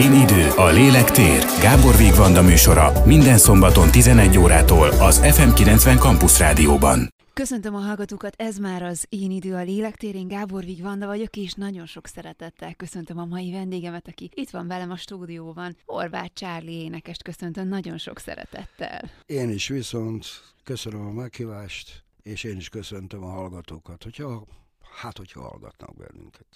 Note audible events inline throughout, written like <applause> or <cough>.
Én idő, a lélek tér. Gábor Vigvanda műsora minden szombaton 11 órától az FM90 Campus Rádióban. Köszöntöm a hallgatókat, ez már az Én idő a lélektérén, Gábor Vigvanda vagyok, és nagyon sok szeretettel köszöntöm a mai vendégemet, aki itt van velem a stúdióban. Horváth Csárli énekest köszöntöm nagyon sok szeretettel. Én is viszont köszönöm a meghívást, és én is köszöntöm a hallgatókat. Hogyha Hát, hogyha hallgatnak bennünket.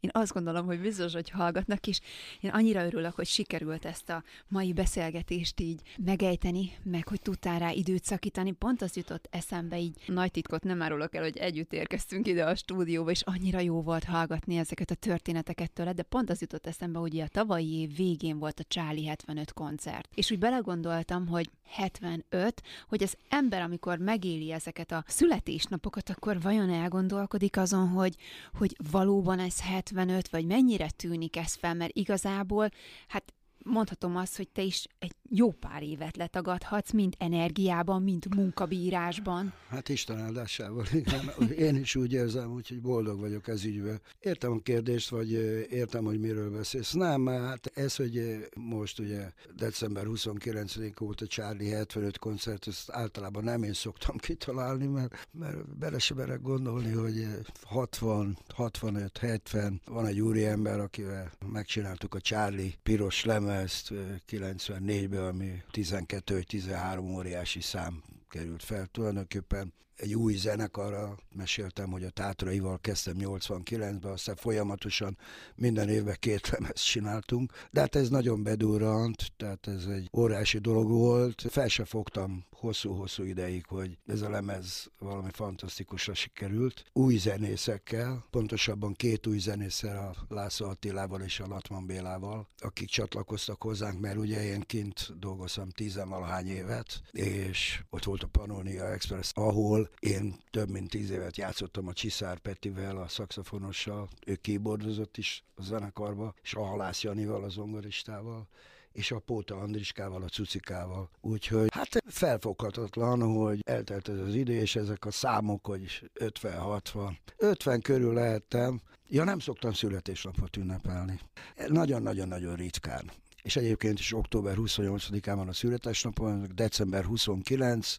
Én azt gondolom, hogy biztos, hogy hallgatnak, és én annyira örülök, hogy sikerült ezt a mai beszélgetést így megejteni, meg hogy tudtál rá időt szakítani. Pont az jutott eszembe így. Nagy titkot nem árulok el, hogy együtt érkeztünk ide a stúdióba, és annyira jó volt hallgatni ezeket a történeteket tőle, de pont az jutott eszembe, hogy a tavalyi év végén volt a Csáli 75 koncert. És úgy belegondoltam, hogy 75, hogy az ember, amikor megéli ezeket a születésnapokat, akkor vajon elgondolkodik azon, hogy, hogy valóban ez 75, vagy mennyire tűnik ez fel, mert igazából, hát mondhatom azt, hogy te is egy jó pár évet letagadhatsz, mind energiában, mind munkabírásban. Hát Isten áldásával, igen. Én is úgy érzem, úgyhogy boldog vagyok ez ügyben. Értem a kérdést, vagy értem, hogy miről beszélsz. Nem, hát ez, hogy most ugye december 29 volt a Charlie 75 koncert, ezt általában nem én szoktam kitalálni, mert, mert bele se merek gondolni, hogy 60, 65, 70, van egy úri ember, akivel megcsináltuk a Charlie piros lemezt 94-ben, ami 12-13 óriási szám került fel. Tulajdonképpen egy új zenekarra meséltem, hogy a Tátraival kezdtem 89-ben, aztán folyamatosan minden évben két lemez csináltunk, de hát ez nagyon bedurrant, tehát ez egy órási dolog volt. Fel se fogtam hosszú-hosszú ideig, hogy ez a lemez valami fantasztikusra sikerült. Új zenészekkel, pontosabban két új zenésszel, a László Attilával és a Latman Bélával, akik csatlakoztak hozzánk, mert ugye én kint dolgoztam tizenvalahány évet, és ott volt a Pannonia Express, ahol én több mint tíz évet játszottam a Csiszár Petivel, a szakszafonossal, ő keyboardozott is a zenekarba, és a Halász Janival, a zongoristával és a Póta Andriskával, a Cucikával. Úgyhogy hát felfoghatatlan, hogy eltelt ez az idő, és ezek a számok, hogy 50-60. 50 körül lehettem, Ja, nem szoktam születésnapot ünnepelni. Nagyon-nagyon-nagyon ritkán és egyébként is október 28-án van a születésnapom, december 29,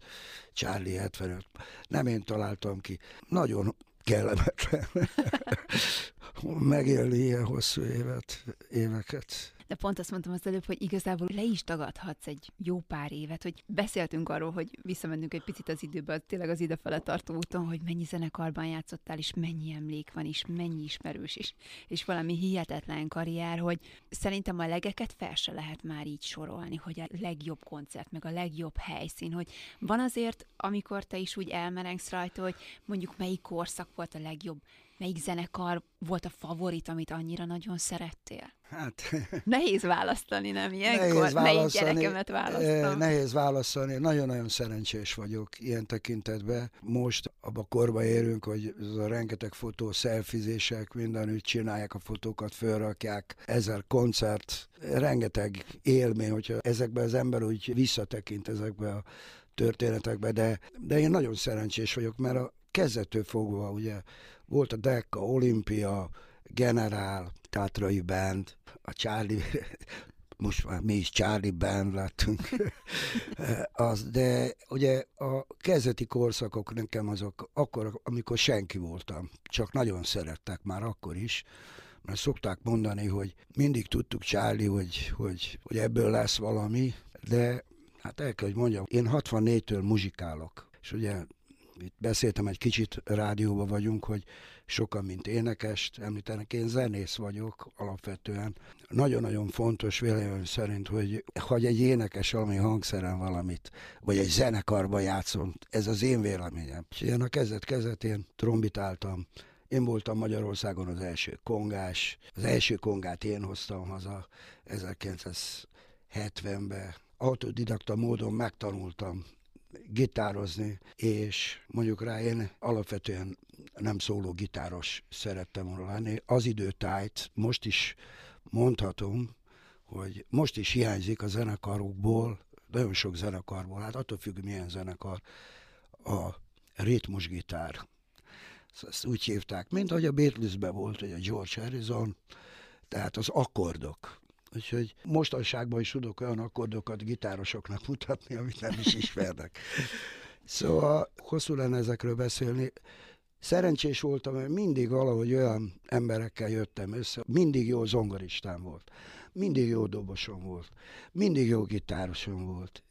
Charlie 75. Nem én találtam ki. Nagyon kellemetlen <laughs> megélni ilyen hosszú évet, éveket. De pont azt mondtam az előbb, hogy igazából le is tagadhatsz egy jó pár évet, hogy beszéltünk arról, hogy visszamennünk egy picit az időbe, tényleg az idefele tartó úton, hogy mennyi zenekarban játszottál, és mennyi emlék van, és mennyi ismerős, és, és valami hihetetlen karrier, hogy szerintem a legeket fel se lehet már így sorolni, hogy a legjobb koncert, meg a legjobb helyszín, hogy van azért, amikor te is úgy elmerengsz rajta, hogy mondjuk melyik korszak volt a legjobb, melyik zenekar volt a favorit, amit annyira nagyon szerettél? Hát... <laughs> Nehéz választani, nem ilyenkor? Nehéz választani, Melyik gyerekemet választom? Nehéz választani. Nagyon-nagyon szerencsés vagyok ilyen tekintetben. Most abba korba érünk, hogy ez a rengeteg fotó, szelfizések, mindenütt csinálják a fotókat, fölrakják. Ezer koncert, rengeteg élmény, hogyha ezekbe az ember úgy visszatekint ezekbe a történetekbe, de, de én nagyon szerencsés vagyok, mert a kezdetől fogva ugye volt a Dekka, Olimpia, Generál, Tátrai Band, a Charlie, <laughs> most már mi is Charlie Band lettunk, <laughs> az, de ugye a kezdeti korszakok nekem azok akkor, amikor senki voltam, csak nagyon szerettek már akkor is, mert szokták mondani, hogy mindig tudtuk Charlie, hogy, hogy, hogy ebből lesz valami, de hát el kell, hogy mondjam, én 64-től muzsikálok, és ugye itt beszéltem egy kicsit, rádióban vagyunk, hogy sokan, mint énekest említenek, én zenész vagyok alapvetően. Nagyon-nagyon fontos vélemény szerint, hogy hogy egy énekes valami hangszeren valamit, vagy egy zenekarba játszom, ez az én véleményem. Én a kezet kezetén trombitáltam, én voltam Magyarországon az első kongás, az első kongát én hoztam haza 1970-ben. Autodidakta módon megtanultam gitározni, és mondjuk rá én alapvetően nem szóló gitáros szerettem volna lenni. Az időtájt most is mondhatom, hogy most is hiányzik a zenekarokból, nagyon sok zenekarból, hát attól függ, milyen zenekar, a ritmusgitár. Ezt úgy hívták, mint ahogy a Beatlesben volt, hogy a George Harrison, tehát az akkordok, Úgyhogy mostanságban is tudok olyan akkordokat gitárosoknak mutatni, amit nem is ismernek. <laughs> Szóval hosszú lenne ezekről beszélni. Szerencsés voltam, mert mindig valahogy olyan emberekkel jöttem össze, mindig jó zongoristám volt, mindig jó dobosom volt, mindig jó gitárosom volt.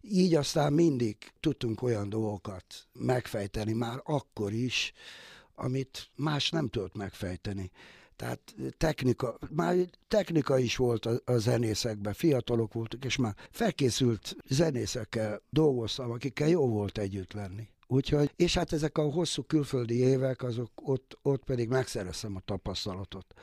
Így aztán mindig tudtunk olyan dolgokat megfejteni, már akkor is, amit más nem tudott megfejteni. Tehát technika, már technika is volt a, a zenészekben, fiatalok voltak, és már felkészült zenészekkel dolgoztam, akikkel jó volt együtt lenni. Úgyhogy, és hát ezek a hosszú külföldi évek, azok ott, ott pedig megszereztem a tapasztalatot.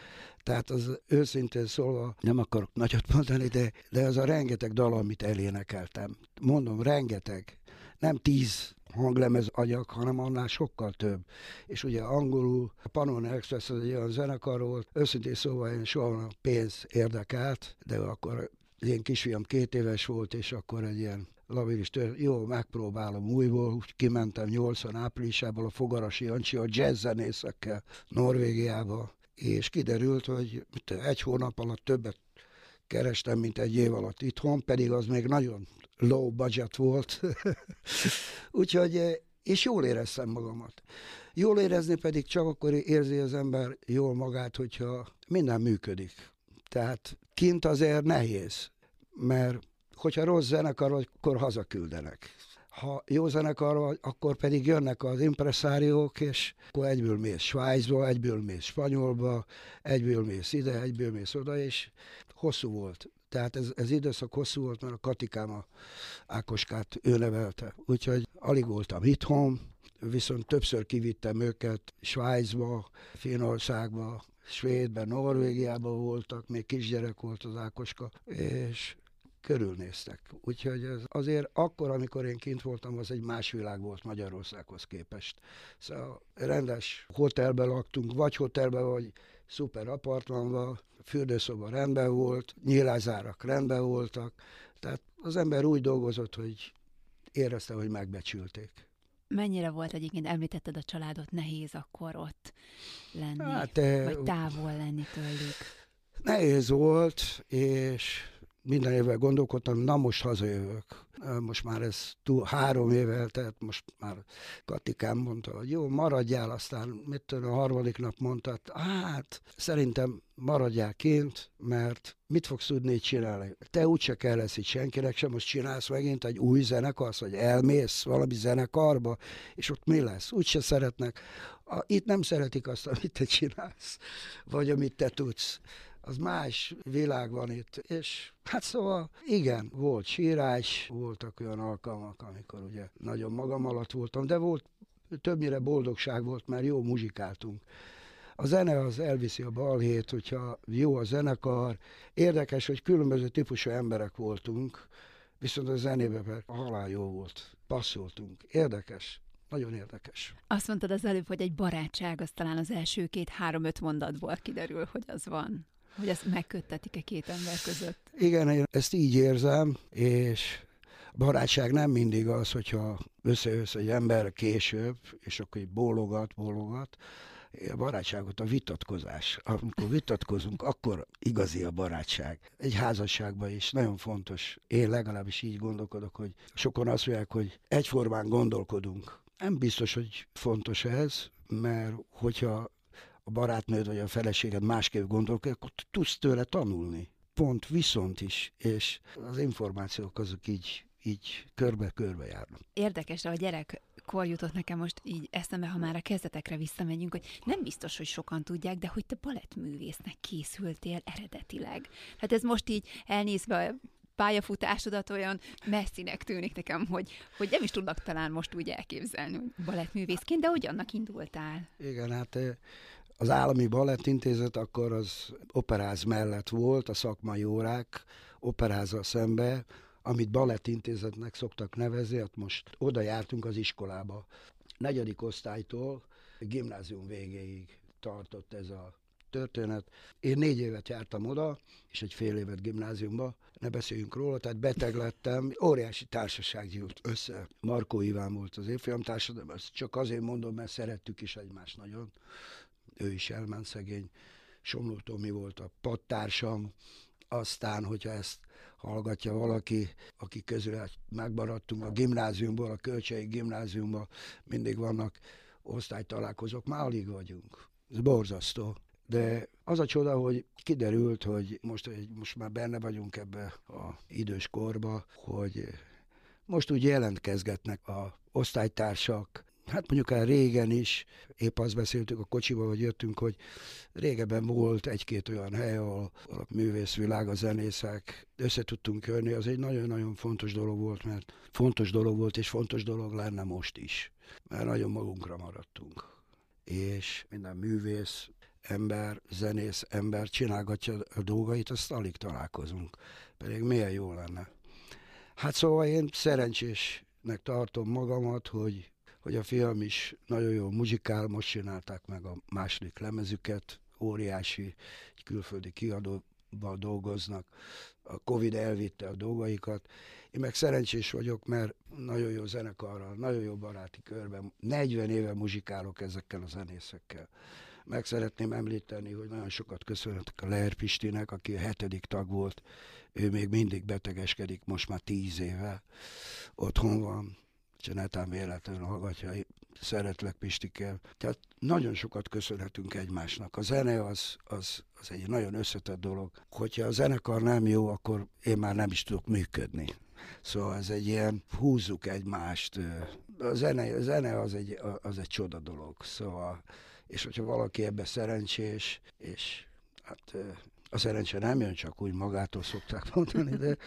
Tehát az őszintén szólva, nem akarok nagyot mondani, de, de az a rengeteg dal, amit elénekeltem. Mondom, rengeteg. Nem tíz hanglemez agyak, hanem annál sokkal több. És ugye angolul a Panon Express az egy olyan zenekar volt, őszintén szóval én soha a pénz érdekelt, de akkor az én kisfiam két éves volt, és akkor egy ilyen labiris tör, jó, megpróbálom újból, úgy kimentem 80 áprilisában a Fogarasi Jancsi a jazz zenészekkel Norvégiába, és kiderült, hogy egy hónap alatt többet kerestem, mint egy év alatt itthon, pedig az még nagyon low budget volt. <laughs> Úgyhogy, és jól éreztem magamat. Jól érezni pedig csak akkor érzi az ember jól magát, hogyha minden működik. Tehát kint azért nehéz, mert hogyha rossz zenekar akkor hazaküldenek. Ha jó zenekar vagy, akkor pedig jönnek az impresszáriók, és akkor egyből mész Svájcba, egyből mész Spanyolba, egyből mész ide, egyből mész oda, és hosszú volt. Tehát ez, ez időszak hosszú volt, mert a Katikám a Ákoskát ő nevelte. Úgyhogy alig voltam itthon, viszont többször kivittem őket Svájcba, Finországba, Svédben, Norvégiában voltak, még kisgyerek volt az Ákoska, és körülnéztek. Úgyhogy ez azért akkor, amikor én kint voltam, az egy más világ volt Magyarországhoz képest. Szóval rendes hotelben laktunk, vagy hotelben, vagy szuper apartmanban, fürdőszoba rendben volt, nyílázárak rendben voltak, tehát az ember úgy dolgozott, hogy érezte, hogy megbecsülték. Mennyire volt egyébként, említetted a családot, nehéz akkor ott lenni, hát, vagy távol lenni tőlük? Nehéz volt, és minden évvel gondolkodtam, na most hazajövök. Most már ez túl három éve, tehát most már Katikám mondta, hogy jó, maradjál, aztán mit tudom, a harmadik nap mondta, hát szerintem maradjál kint, mert mit fogsz tudni csinálni? Te úgyse kell lesz itt senkinek sem, most csinálsz megint egy új zenekarsz, vagy elmész valami zenekarba, és ott mi lesz? Úgyse szeretnek. A, itt nem szeretik azt, amit te csinálsz, vagy amit te tudsz az más világ van itt, és hát szóval igen, volt sírás, voltak olyan alkalmak, amikor ugye nagyon magam alatt voltam, de volt többnyire boldogság volt, mert jó muzsikáltunk. A zene az elviszi a balhét, hogyha jó a zenekar. Érdekes, hogy különböző típusú emberek voltunk, viszont a zenében a halál jó volt. Passzoltunk. Érdekes. Nagyon érdekes. Azt mondtad az előbb, hogy egy barátság, az talán az első két-három-öt mondatból kiderül, hogy az van. Hogy ezt megköttetik-e két ember között? Igen, én ezt így érzem, és barátság nem mindig az, hogyha összejössz egy ember később, és akkor így bólogat, bólogat, a barátságot a vitatkozás. Amikor vitatkozunk, akkor igazi a barátság. Egy házasságban is nagyon fontos. Én legalábbis így gondolkodok, hogy sokan azt mondják, hogy egyformán gondolkodunk. Nem biztos, hogy fontos ez, mert hogyha a barátnőd vagy a feleséged másképp gondolkodik, akkor tudsz tőle tanulni. Pont viszont is, és az információk azok így így körbe-körbe járnak. Érdekes, a gyerek kor jutott nekem most így eszembe, ha már a kezdetekre visszamegyünk, hogy nem biztos, hogy sokan tudják, de hogy te balettművésznek készültél eredetileg. Hát ez most így elnézve pályafutásodat olyan messzinek tűnik nekem, hogy, hogy nem is tudnak talán most úgy elképzelni, hogy balettművészként, de hogy annak indultál. Igen, hát az állami balettintézet akkor az operáz mellett volt, a szakmai órák operázal szembe, amit balettintézetnek szoktak nevezni, hát most oda jártunk az iskolába. Negyedik osztálytól gimnázium végéig tartott ez a történet. Én négy évet jártam oda, és egy fél évet gimnáziumba, ne beszéljünk róla, tehát beteg lettem, óriási társaság gyűlt össze. Markó Iván volt az évfolyam társadalom, ezt csak azért mondom, mert szerettük is egymást nagyon ő is elment szegény. Somló Tomi volt a pattársam, aztán, hogyha ezt hallgatja valaki, aki közül hát megmaradtunk a gimnáziumból, a Kölcsei gimnáziumban, mindig vannak osztálytalálkozók, már alig vagyunk. Ez borzasztó. De az a csoda, hogy kiderült, hogy most, most már benne vagyunk ebbe a idős korba, hogy most úgy jelentkezgetnek a osztálytársak, Hát mondjuk el régen is, épp azt beszéltük a kocsiba, hogy jöttünk, hogy régebben volt egy-két olyan hely, ahol a művészvilág, a zenészek össze tudtunk jönni, az egy nagyon-nagyon fontos dolog volt, mert fontos dolog volt, és fontos dolog lenne most is, mert nagyon magunkra maradtunk. És minden művész, ember, zenész ember csinálgatja a dolgait, azt alig találkozunk. Pedig milyen jó lenne. Hát szóval én szerencsésnek tartom magamat, hogy hogy a film is nagyon jó muzsikál, most csinálták meg a második lemezüket, óriási, egy külföldi kiadóban dolgoznak, a Covid elvitte a dolgaikat. Én meg szerencsés vagyok, mert nagyon jó zenekarral, nagyon jó baráti körben, 40 éve muzsikálok ezekkel a zenészekkel. Meg szeretném említeni, hogy nagyon sokat köszönhetek a Leher Pistinek, aki a hetedik tag volt, ő még mindig betegeskedik, most már tíz éve otthon van, netán véletlenül hallgatja, szeretlek Pistikkel. Tehát nagyon sokat köszönhetünk egymásnak. A zene az, az, az egy nagyon összetett dolog. Hogyha a zenekar nem jó, akkor én már nem is tudok működni. Szóval ez egy ilyen, húzzuk egymást. A zene, a zene az, egy, az egy csoda dolog. Szóval, és hogyha valaki ebbe szerencsés, és hát a szerencse nem jön csak úgy magától, szokták <laughs> mondani, de,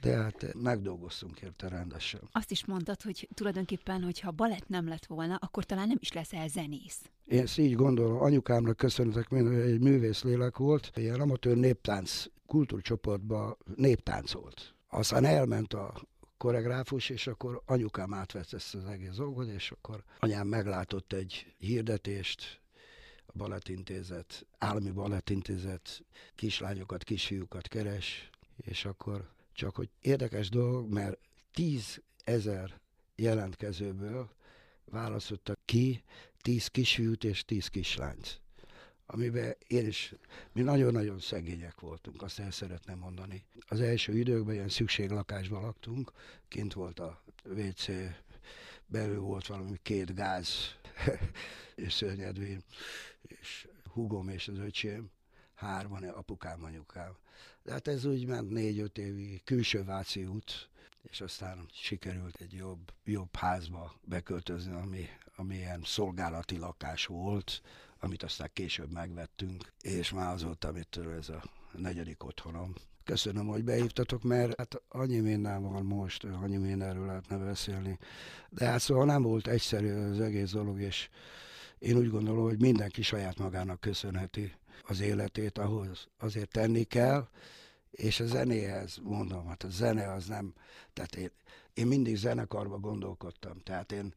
de hát megdolgoztunk érte rendesen. Azt is mondtad, hogy tulajdonképpen, hogyha balett nem lett volna, akkor talán nem is leszel zenész. Én ezt így gondolom, anyukámnak köszönhetek, hogy egy művész lélek volt, ilyen amatőr néptánc kultúrcsoportba néptáncolt. Aztán elment a koreográfus, és akkor anyukám átvett ezt az egész dolgot, és akkor anyám meglátott egy hirdetést, balettintézet, állami balettintézet kislányokat, kisfiúkat keres, és akkor csak hogy érdekes dolog, mert tíz ezer jelentkezőből választottak ki tíz kisfiút és tíz kislányt amiben én is, mi nagyon-nagyon szegények voltunk, azt el szeretném mondani. Az első időkben ilyen szükséglakásban laktunk, kint volt a WC, belül volt valami két gáz <laughs> és szörnyedvény, és hugom és az öcsém, hárman, apukám, anyukám. De hát ez úgy ment négy-öt évi külső Váci út, és aztán sikerült egy jobb, jobb házba beköltözni, ami, ami szolgálati lakás volt, amit aztán később megvettünk, és már azóta, amitől ez a negyedik otthonom. Köszönöm, hogy behívtatok, mert hát annyi minden van most, annyi mindenről lehetne beszélni. De hát szóval nem volt egyszerű az egész dolog, és én úgy gondolom, hogy mindenki saját magának köszönheti az életét, ahhoz azért tenni kell, és a zenéhez mondom, hát a zene az nem, tehát én, én mindig zenekarba gondolkodtam, tehát én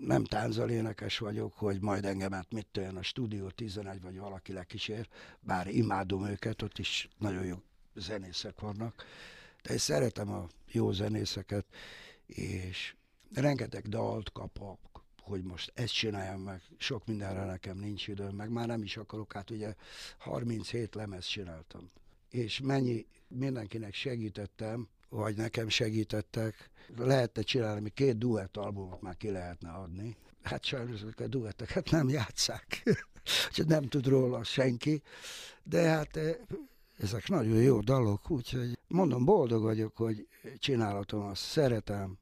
nem tánzalénekes vagyok, hogy majd engemet mit tőjön a stúdió 11 vagy valaki lekísér, bár imádom őket, ott is nagyon jó zenészek vannak, de én szeretem a jó zenészeket, és rengeteg dalt kapok, hogy most ezt csináljam meg, sok mindenre nekem nincs időm, meg már nem is akarok, hát ugye 37 lemez csináltam. És mennyi mindenkinek segítettem, vagy nekem segítettek, lehetne csinálni, két duett albumot már ki lehetne adni. Hát sajnos a duetteket nem játszák, <laughs> nem tud róla senki, de hát eh, ezek nagyon jó dalok, úgyhogy mondom, boldog vagyok, hogy csinálhatom azt, szeretem,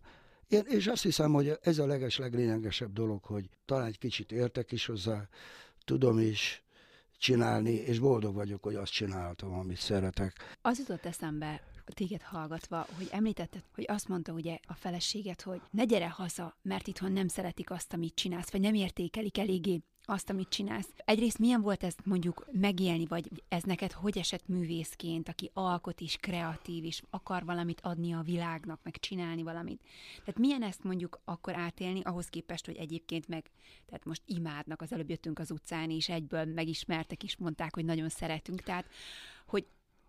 én, és azt hiszem, hogy ez a leges leglényegesebb dolog, hogy talán egy kicsit értek is hozzá, tudom is csinálni, és boldog vagyok, hogy azt csináltam, amit szeretek. Az jutott eszembe, téged hallgatva, hogy említetted, hogy azt mondta ugye a feleséget, hogy ne gyere haza, mert itthon nem szeretik azt, amit csinálsz, vagy nem értékelik eléggé azt, amit csinálsz. Egyrészt milyen volt ezt mondjuk megélni, vagy ez neked hogy esett művészként, aki alkot is, kreatív is, akar valamit adni a világnak, meg csinálni valamit. Tehát milyen ezt mondjuk akkor átélni, ahhoz képest, hogy egyébként meg, tehát most imádnak, az előbb jöttünk az utcán, és egyből megismertek is, mondták, hogy nagyon szeretünk. Tehát, hogy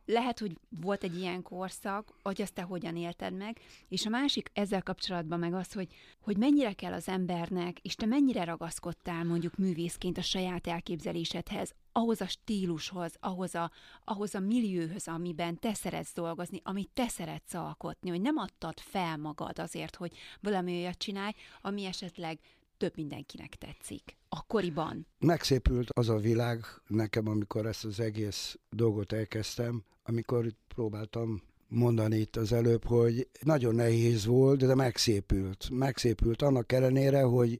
lehet, hogy volt egy ilyen korszak, hogy azt te hogyan élted meg, és a másik ezzel kapcsolatban meg az, hogy, hogy mennyire kell az embernek, és te mennyire ragaszkodtál mondjuk művészként a saját elképzelésedhez, ahhoz a stílushoz, ahhoz a, ahhoz a millióhöz, amiben te szeretsz dolgozni, amit te szeretsz alkotni, hogy nem adtad fel magad azért, hogy valami olyat csinálj, ami esetleg több mindenkinek tetszik. Akkoriban. Megszépült az a világ nekem, amikor ezt az egész dolgot elkezdtem, amikor próbáltam mondani itt az előbb, hogy nagyon nehéz volt, de megszépült. Megszépült annak ellenére, hogy,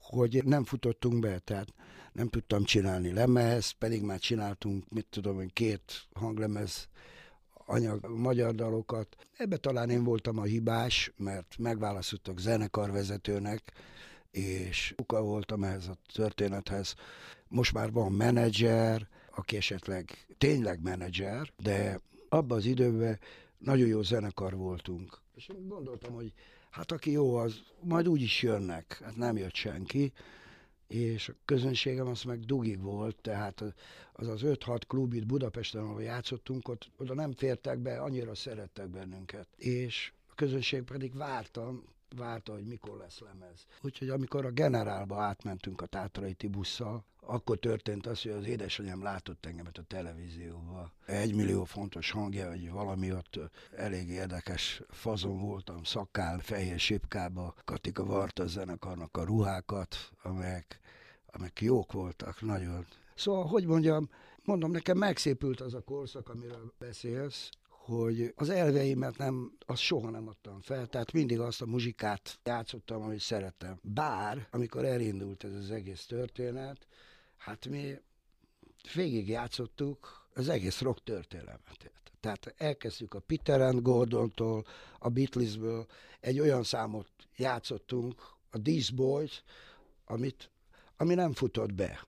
hogy nem futottunk be, tehát nem tudtam csinálni lemez, pedig már csináltunk, mit tudom hogy két hanglemez anyag, magyar dalokat. Ebbe talán én voltam a hibás, mert megválasztottak zenekarvezetőnek, és uka voltam ehhez a történethez. Most már van menedzser, aki esetleg tényleg menedzser, de abban az időben nagyon jó zenekar voltunk. És gondoltam, hogy hát aki jó, az majd úgy is jönnek. Hát nem jött senki, és a közönségem az meg dugig volt, tehát az az 5-6 klub itt Budapesten, ahol játszottunk, ott, oda nem fértek be, annyira szerettek bennünket. És a közönség pedig vártam, várta, hogy mikor lesz lemez. Úgyhogy amikor a generálba átmentünk a Tátrai Tibusszal, akkor történt az, hogy az édesanyám látott engemet a televízióban. Egy millió fontos hangja, hogy valami ott elég érdekes fazon voltam, szakkál, fehér sipkába, Katika Varta zenekarnak a ruhákat, amelyek, amelyek jók voltak, nagyon. Szóval, hogy mondjam, mondom, nekem megszépült az a korszak, amiről beszélsz, hogy az elveimet nem, azt soha nem adtam fel, tehát mindig azt a muzsikát játszottam, amit szerettem. Bár, amikor elindult ez az egész történet, hát mi végig játszottuk az egész rock történelmet. Tehát elkezdtük a Peter and Gordontól, a Beatlesből, egy olyan számot játszottunk, a These Boys, amit, ami nem futott be.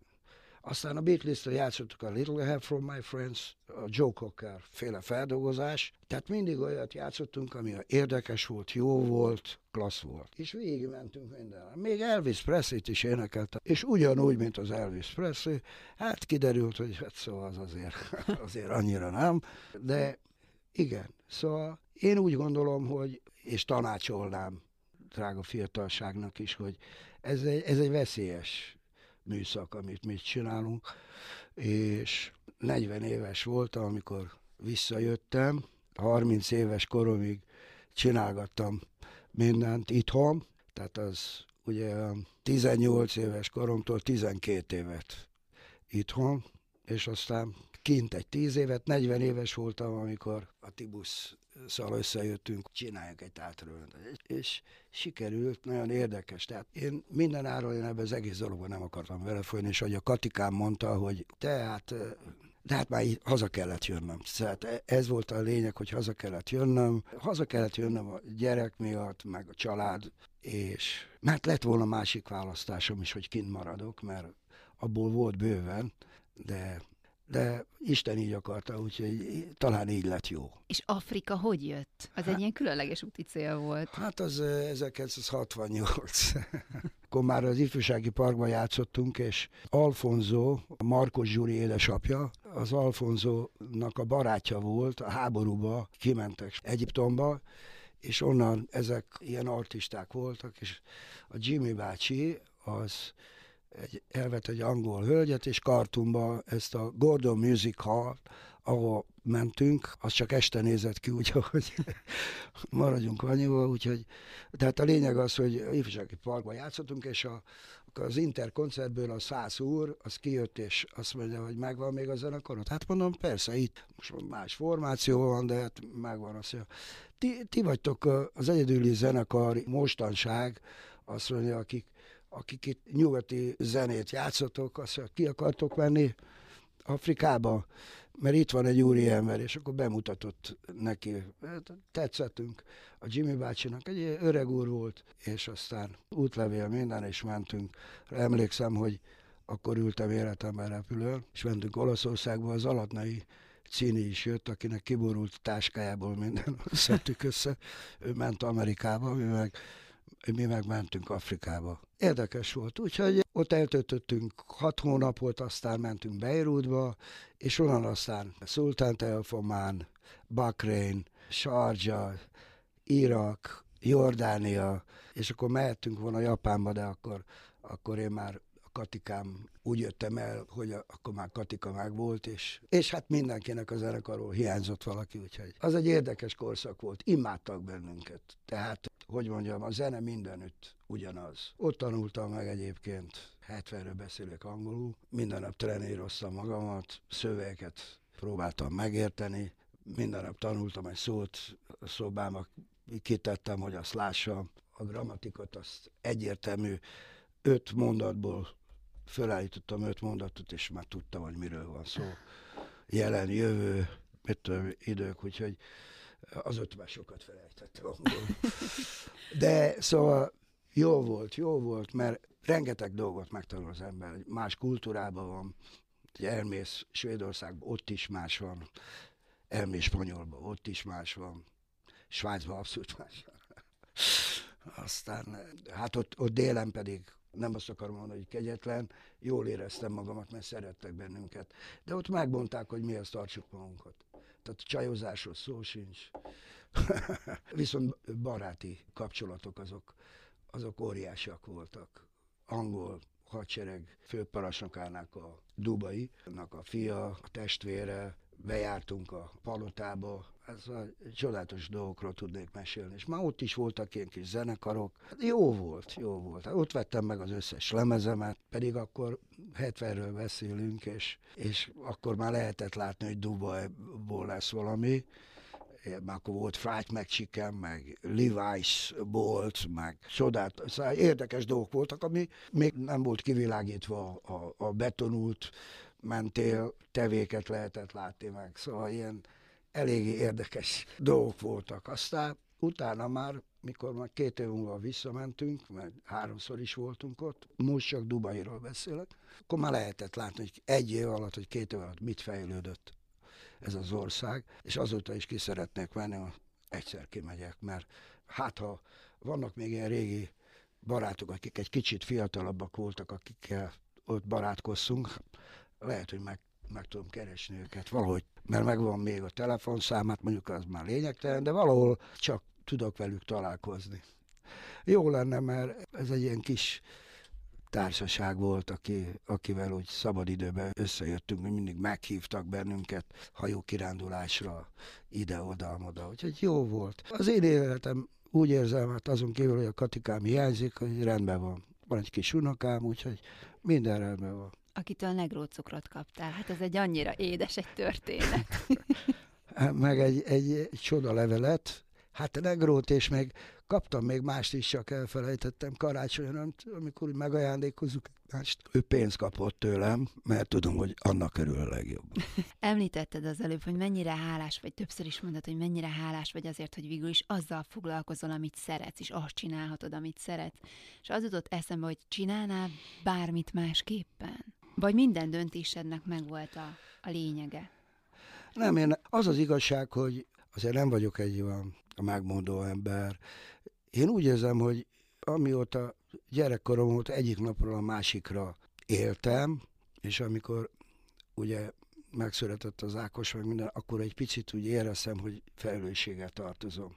Aztán a Beatles-re játszottuk a Little Help from My Friends, a Joe Cocker féle feldolgozás, tehát mindig olyat játszottunk, ami érdekes volt, jó volt, klassz volt. És végigmentünk minden. Még Elvis Presley-t is énekelte, és ugyanúgy, mint az Elvis Presley, hát kiderült, hogy hát szóval az azért, <laughs> azért annyira nem, de igen, szóval én úgy gondolom, hogy, és tanácsolnám drága fiatalságnak is, hogy ez egy, ez egy veszélyes műszak, amit mi csinálunk, és 40 éves voltam, amikor visszajöttem, 30 éves koromig csinálgattam mindent itthon, tehát az ugye 18 éves koromtól 12 évet itthon, és aztán kint egy 10 évet, 40 éves voltam, amikor a Tibusz szal összejöttünk, csináljunk egy teátrőt. És sikerült, nagyon érdekes. Tehát én minden áron én ebben az egész dologban nem akartam vele folyni, és hogy a Katikám mondta, hogy tehát de hát már haza kellett jönnöm. E, ez volt a lényeg, hogy haza kellett jönnöm. Haza kellett jönnöm a gyerek miatt, meg a család, és mert lett volna másik választásom is, hogy kint maradok, mert abból volt bőven, de de Isten így akarta, úgyhogy talán így lett jó. És Afrika hogy jött? Az hát, egy ilyen különleges úti cél volt. Hát az 1968. <laughs> Akkor már az ifjúsági parkban játszottunk, és Alfonso, Markos Zsuri édesapja, az Alfonzónak a barátja volt, a háborúba kimentek Egyiptomba, és onnan ezek ilyen artisták voltak, és a Jimmy bácsi az egy, elvett egy angol hölgyet, és Kartumba ezt a Gordon Music Hall, ahol mentünk, az csak este nézett ki, úgyhogy <laughs> maradjunk annyival, úgyhogy tehát a lényeg az, hogy ifjúsági parkban játszottunk, és a, az Inter koncertből a száz úr, az kijött, és azt mondja, hogy megvan még a zenekarod. Hát mondom, persze, itt most más formáció van, de hát megvan. Azt mondja, ti, ti vagytok az egyedüli zenekar mostanság, azt mondja, akik akik itt nyugati zenét játszotok, azt ki akartok menni Afrikába, mert itt van egy úri ember, és akkor bemutatott neki. Hát tetszettünk a Jimmy bácsinak, egy öreg úr volt, és aztán útlevél minden, és mentünk. Emlékszem, hogy akkor ültem életemben repülőn, és mentünk Olaszországba, az alatnai Cini is jött, akinek kiborult táskájából minden <laughs> szedtük össze. Ő ment Amerikába, mi meg mi megmentünk Afrikába. Érdekes volt, úgyhogy ott eltöltöttünk hat hónapot, aztán mentünk Beirutba, és onnan aztán Sultan Telfomán, Bahrain, Sharjah, Irak, Jordánia, és akkor mehettünk volna Japánba, de akkor, akkor én már Katikám úgy jöttem el, hogy akkor már Katika meg volt, és, és hát mindenkinek a zenekarról hiányzott valaki, úgyhogy az egy érdekes korszak volt. Imádtak bennünket. Tehát, hogy mondjam, a zene mindenütt ugyanaz. Ott tanultam meg egyébként, 70-ről beszélek angolul, minden nap treníroztam magamat, szövegeket próbáltam megérteni, minden nap tanultam egy szót, a szobámba kitettem, hogy azt lássam, a grammatikot azt egyértelmű öt mondatból fölállítottam öt mondatot, és már tudtam, hogy miről van szó. Jelen, jövő, mit tudom, idők, úgyhogy az öt már sokat felejtettem De szóval jó volt, jó volt, mert rengeteg dolgot megtanul az ember. Más kultúrában van, elmész Svédországban, ott is más van, elmész Spanyolban, ott is más van, Svájcban abszolút más van. Aztán, hát ott, ott délen pedig nem azt akarom mondani, hogy kegyetlen, jól éreztem magamat, mert szerettek bennünket. De ott megmondták, hogy mihez tartsuk magunkat. Tehát csajozásról szó sincs. <laughs> Viszont baráti kapcsolatok azok, azok óriásiak voltak. Angol hadsereg főparancsnokának a Dubai, a fia, a testvére, bejártunk a palotába, ez a csodálatos dolgokról tudnék mesélni. És már ott is voltak ilyen kis zenekarok. Jó volt, jó volt. Ott vettem meg az összes lemezemet, pedig akkor 70-ről beszélünk, és, és akkor már lehetett látni, hogy Dubajból lesz valami már akkor volt Fright McChicken, meg Levi's Bolt, meg csodát, szóval érdekes dolgok voltak, ami még nem volt kivilágítva a, a betonult mentél, tevéket lehetett látni meg, szóval ilyen eléggé érdekes dolgok voltak. Aztán utána már, mikor már két év múlva visszamentünk, mert háromszor is voltunk ott, most csak Dubairól beszélek, akkor már lehetett látni, hogy egy év alatt, vagy két év alatt mit fejlődött ez az ország, és azóta is ki szeretnék menni, ha egyszer kimegyek, mert hát ha vannak még ilyen régi barátok, akik egy kicsit fiatalabbak voltak, akikkel ott barátkoztunk, lehet, hogy meg, meg tudom keresni őket valahogy, mert megvan még a telefonszámát, mondjuk az már lényegtelen, de valahol csak tudok velük találkozni. Jó lenne, mert ez egy ilyen kis társaság volt, aki, akivel úgy szabadidőben összejöttünk, hogy mindig meghívtak bennünket hajókirándulásra ide-oda-oda, úgyhogy jó volt. Az én életem úgy érzem, hát azon kívül, hogy a katikám hiányzik, hogy rendben van. Van egy kis unokám, úgyhogy minden rendben van akitől negrócukrot kaptál. Hát ez egy annyira édes egy történet. <laughs> meg egy, egy, csoda levelet, hát negrót, és még kaptam még mást is, csak elfelejtettem karácsonyon, amikor megajándékozunk mást. Ő pénzt kapott tőlem, mert tudom, hogy annak körül a legjobb. <laughs> Említetted az előbb, hogy mennyire hálás vagy, többször is mondtad, hogy mennyire hálás vagy azért, hogy végül is azzal foglalkozol, amit szeretsz, és azt csinálhatod, amit szeretsz. És az jutott eszembe, hogy csinálnál bármit másképpen? Vagy minden döntésednek megvolt a, a lényege? Nem, én az az igazság, hogy azért nem vagyok egy olyan megmondó ember. Én úgy érzem, hogy amióta gyerekkorom volt, egyik napról a másikra éltem, és amikor ugye megszületett az Ákos, meg minden, akkor egy picit úgy éreztem, hogy felelősséggel tartozom.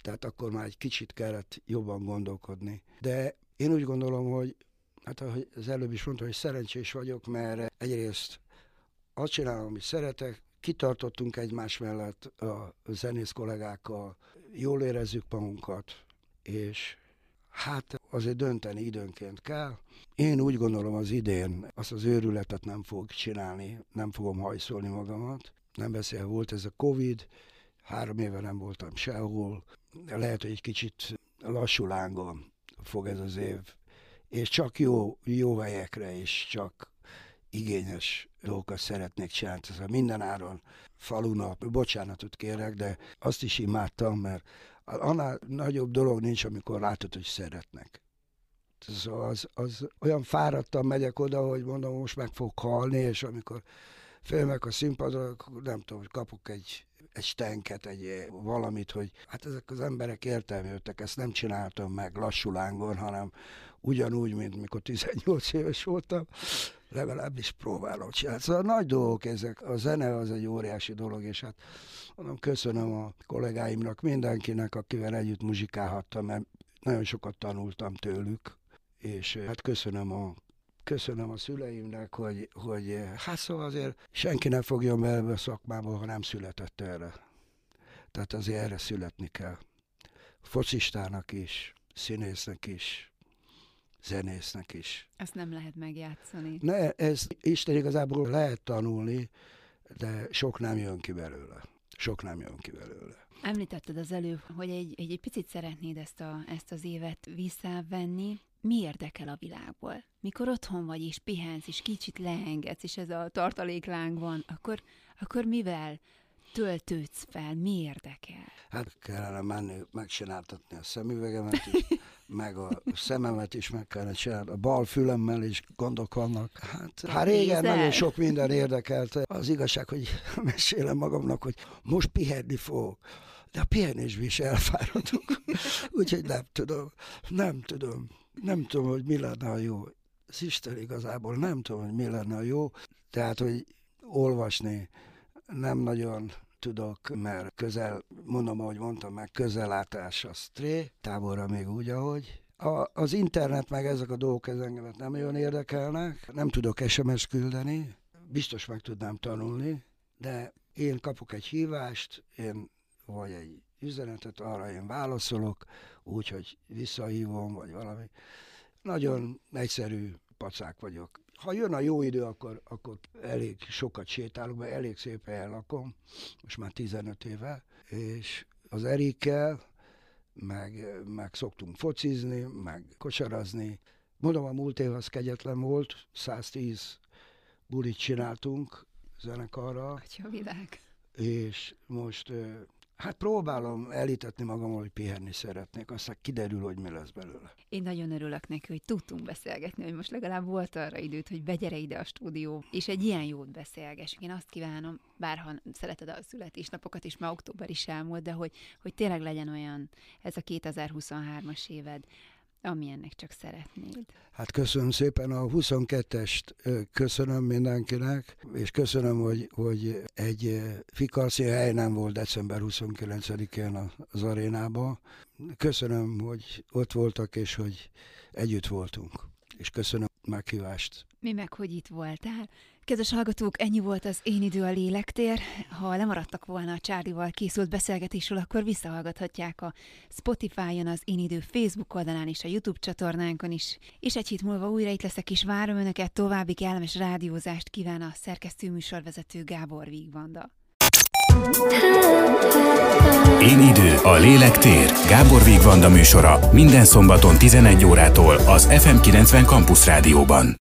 Tehát akkor már egy kicsit kellett jobban gondolkodni. De én úgy gondolom, hogy Hát ahogy az előbb is mondtam, hogy szerencsés vagyok, mert egyrészt azt csinálom, amit szeretek, kitartottunk egymás mellett a zenész kollégákkal, jól érezzük magunkat, és hát azért dönteni időnként kell. Én úgy gondolom az idén azt az őrületet nem fog csinálni, nem fogom hajszolni magamat. Nem beszél, volt ez a Covid, három éve nem voltam sehol. Lehet, hogy egy kicsit lassú lángon fog ez az év és csak jó, jó helyekre, és csak igényes dolgokat szeretnék csinálni. Szóval minden áron falunap, bocsánatot kérek, de azt is imádtam, mert annál nagyobb dolog nincs, amikor látod, hogy szeretnek. Szóval az, az olyan fáradtan megyek oda, hogy mondom, most meg fog halni, és amikor fölmek a színpadra, nem tudom, hogy kapok egy, egy stenket, egy valamit, hogy hát ezek az emberek értelműtek, ezt nem csináltam meg lassú lángon, hanem ugyanúgy, mint mikor 18 éves voltam, legalábbis próbálom csinálni. Szóval nagy dolgok ezek. A zene az egy óriási dolog, és hát mondom, köszönöm a kollégáimnak, mindenkinek, akivel együtt muzsikálhattam, mert nagyon sokat tanultam tőlük, és hát köszönöm a köszönöm a szüleimnek, hogy, hogy hát szóval azért senki nem fogja be a szakmába, ha nem született erre. Tehát azért erre születni kell. Focistának is, színésznek is, zenésznek is. Ezt nem lehet megjátszani. Ne, ez Isten igazából lehet tanulni, de sok nem jön ki belőle. Sok nem jön ki belőle. Említetted az előbb, hogy egy, egy, egy picit szeretnéd ezt, a, ezt az évet visszavenni. Mi érdekel a világból? Mikor otthon vagy, és pihensz, és kicsit leengedsz, és ez a tartalékláng van, akkor, akkor mivel töltődsz fel? Mi érdekel? Hát kellene menni, megcsináltatni a szemüvegemet is, <laughs> meg a szememet is meg kellene csinálni, a bal fülemmel is gondok vannak. Hát, hát régen Nézel? nagyon sok minden érdekelt. Az igazság, hogy <laughs> mesélem magamnak, hogy most pihenni fogok. De a pihenésben is elfáradok. <laughs> Úgyhogy nem tudom, nem tudom, nem tudom, hogy mi lenne a jó. Az Isten igazából nem tudom, hogy mi lenne a jó. Tehát, hogy olvasni nem nagyon tudok, mert közel, mondom, ahogy mondtam, meg közellátás a stré, távolra még úgy, ahogy. A, az internet meg ezek a dolgok ez engemet nem olyan érdekelnek, nem tudok SMS küldeni, biztos meg tudnám tanulni, de én kapok egy hívást, én vagy egy üzenetet, arra én válaszolok, úgyhogy visszahívom, vagy valami. Nagyon egyszerű pacák vagyok. Ha jön a jó idő, akkor, akkor elég sokat sétálok, mert elég szép helyen lakom, most már 15 éve, és az Erikkel, meg, meg szoktunk focizni, meg kocsarazni. Mondom, a múlt év az kegyetlen volt, 110 bulit csináltunk zenekarra, Atya világ. és most hát próbálom elítetni magam, hogy pihenni szeretnék, aztán kiderül, hogy mi lesz belőle. Én nagyon örülök neki, hogy tudtunk beszélgetni, hogy most legalább volt arra időt, hogy begyere ide a stúdió, és egy ilyen jót beszélgessünk. Én azt kívánom, bárha szereted a születésnapokat is, már október is elmúlt, de hogy, hogy tényleg legyen olyan ez a 2023-as éved, amilyennek csak szeretnéd. Hát köszönöm szépen a 22-est, ö, köszönöm mindenkinek, és köszönöm, hogy, hogy egy fikarci hely nem volt december 29-én az arénában. Köszönöm, hogy ott voltak, és hogy együtt voltunk. És köszönöm a meghívást. Mi meg, hogy itt voltál. Kedves hallgatók, ennyi volt az Én idő a lélektér. Ha lemaradtak volna a Csárlival készült beszélgetésről, akkor visszahallgathatják a Spotify-on, az Én idő Facebook oldalán és a YouTube csatornánkon is. És egy hét múlva újra itt leszek, és várom Önöket. További kellemes rádiózást kíván a szerkesztő műsorvezető Gábor Vígvanda. Én idő, a lélektér. Gábor Vigvanda műsora minden szombaton 11 órától az FM90 Campus Rádióban.